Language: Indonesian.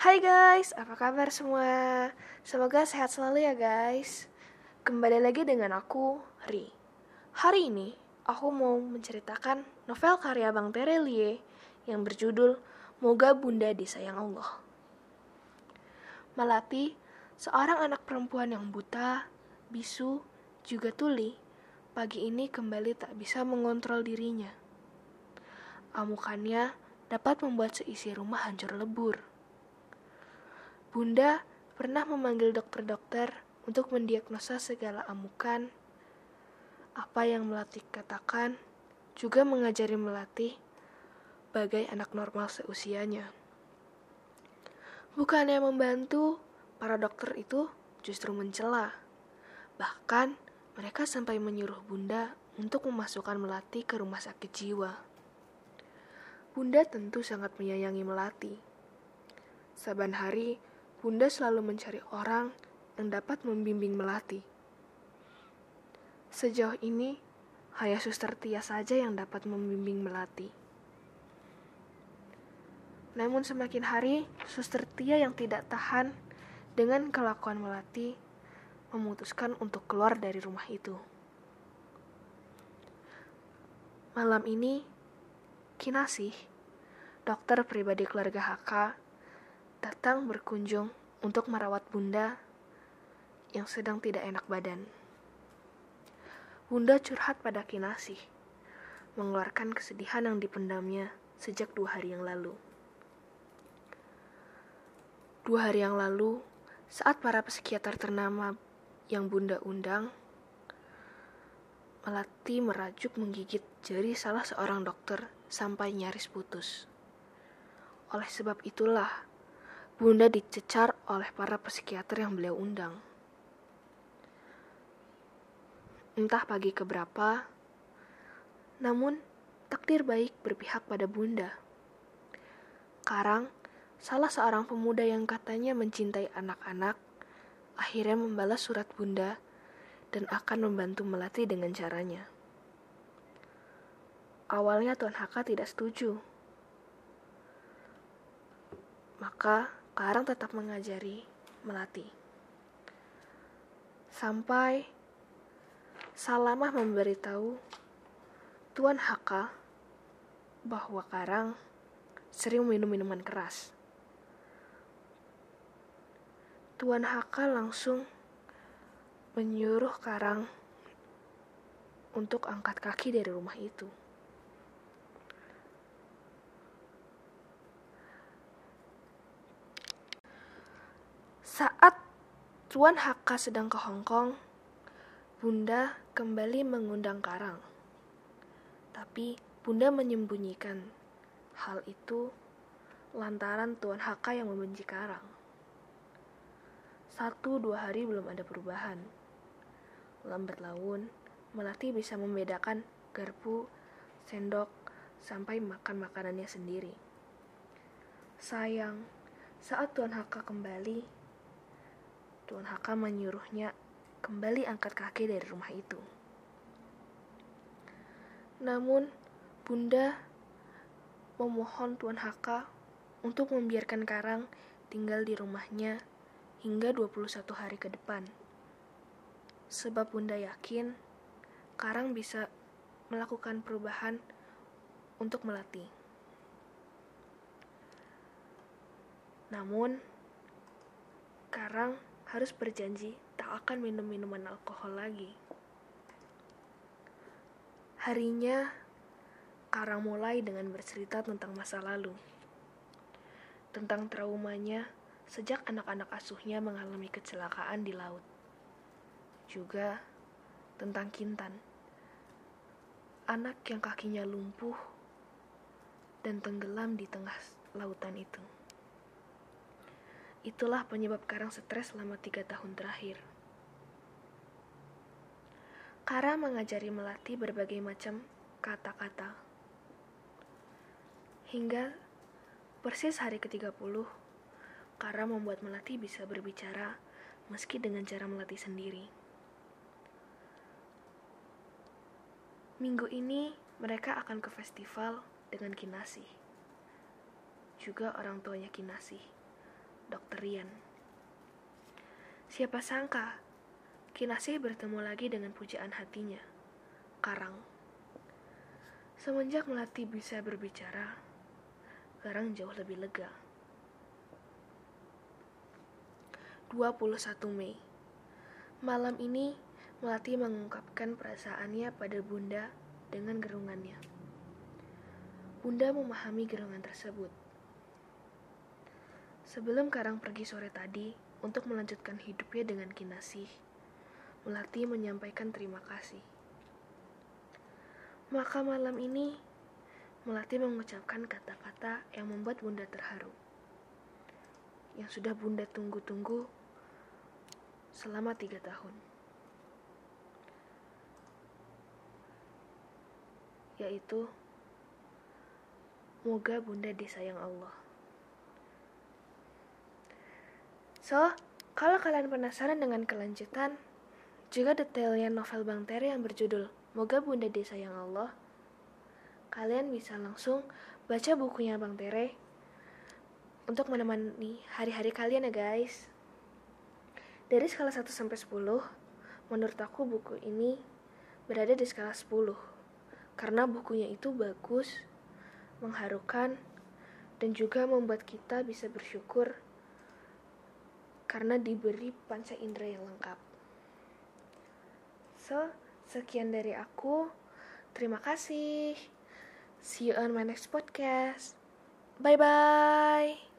Hai guys, apa kabar semua? Semoga sehat selalu ya guys. Kembali lagi dengan aku, Ri. Hari ini, aku mau menceritakan novel karya Bang Terelie yang berjudul Moga Bunda Disayang Allah. Melati, seorang anak perempuan yang buta, bisu, juga tuli, pagi ini kembali tak bisa mengontrol dirinya. Amukannya dapat membuat seisi rumah hancur lebur. Bunda pernah memanggil dokter-dokter untuk mendiagnosa segala amukan. Apa yang Melati katakan juga mengajari Melati bagai anak normal seusianya. Bukannya membantu, para dokter itu justru mencela. Bahkan mereka sampai menyuruh Bunda untuk memasukkan Melati ke rumah sakit jiwa. Bunda tentu sangat menyayangi Melati. Saban hari, Bunda selalu mencari orang yang dapat membimbing Melati. Sejauh ini, hanya suster Tia saja yang dapat membimbing Melati. Namun semakin hari, suster Tia yang tidak tahan dengan kelakuan Melati memutuskan untuk keluar dari rumah itu. Malam ini, Kinasih, dokter pribadi keluarga HK, datang berkunjung untuk merawat Bunda yang sedang tidak enak badan. Bunda curhat pada Kinasih, mengeluarkan kesedihan yang dipendamnya sejak dua hari yang lalu. Dua hari yang lalu, saat para psikiater ternama yang Bunda undang, Melati merajuk menggigit jari salah seorang dokter sampai nyaris putus. Oleh sebab itulah, Bunda dicecar oleh para psikiater yang beliau undang. Entah pagi keberapa, namun takdir baik berpihak pada Bunda. Karang, salah seorang pemuda yang katanya mencintai anak-anak, akhirnya membalas surat Bunda dan akan membantu Melati dengan caranya. Awalnya Tuan Haka tidak setuju. Maka Karang tetap mengajari Melati. Sampai Salamah memberitahu Tuan Haka bahwa Karang sering minum minuman keras. Tuan Haka langsung menyuruh Karang untuk angkat kaki dari rumah itu. Saat Tuan Haka sedang ke Hong Kong, Bunda kembali mengundang Karang. Tapi Bunda menyembunyikan hal itu lantaran Tuan Haka yang membenci Karang. Satu dua hari belum ada perubahan. Lambat laun, Melati bisa membedakan garpu, sendok, sampai makan makanannya sendiri. Sayang, saat Tuan Haka kembali, Tuan Haka menyuruhnya kembali angkat kaki dari rumah itu. Namun, Bunda memohon Tuan Haka untuk membiarkan Karang tinggal di rumahnya hingga 21 hari ke depan. Sebab Bunda yakin Karang bisa melakukan perubahan untuk melatih. Namun, Karang harus berjanji tak akan minum minuman alkohol lagi. Harinya, Karang mulai dengan bercerita tentang masa lalu. Tentang traumanya sejak anak-anak asuhnya mengalami kecelakaan di laut. Juga tentang Kintan, anak yang kakinya lumpuh dan tenggelam di tengah lautan itu. Itulah penyebab Karang stres selama tiga tahun terakhir. Karang mengajari Melati berbagai macam kata-kata. Hingga persis hari ke-30, Karang membuat Melati bisa berbicara meski dengan cara Melati sendiri. Minggu ini mereka akan ke festival dengan Kinasi. Juga orang tuanya Kinasi Dr. Rian. Siapa sangka, Kinasih bertemu lagi dengan pujaan hatinya, Karang. Semenjak Melati bisa berbicara, Karang jauh lebih lega. 21 Mei Malam ini, Melati mengungkapkan perasaannya pada Bunda dengan gerungannya. Bunda memahami gerungan tersebut. Sebelum Karang pergi sore tadi untuk melanjutkan hidupnya dengan kinasih, Melati menyampaikan terima kasih. Maka malam ini, Melati mengucapkan kata-kata yang membuat Bunda terharu. Yang sudah Bunda tunggu-tunggu selama tiga tahun. Yaitu, Moga Bunda disayang Allah. So, kalau kalian penasaran dengan kelanjutan, juga detailnya novel Bang Tere yang berjudul Moga Bunda Disayang Allah, kalian bisa langsung baca bukunya Bang Tere untuk menemani hari-hari kalian ya guys. Dari skala 1 sampai 10, menurut aku buku ini berada di skala 10 karena bukunya itu bagus, mengharukan, dan juga membuat kita bisa bersyukur karena diberi panca indera yang lengkap. So, sekian dari aku. Terima kasih. See you on my next podcast. Bye bye.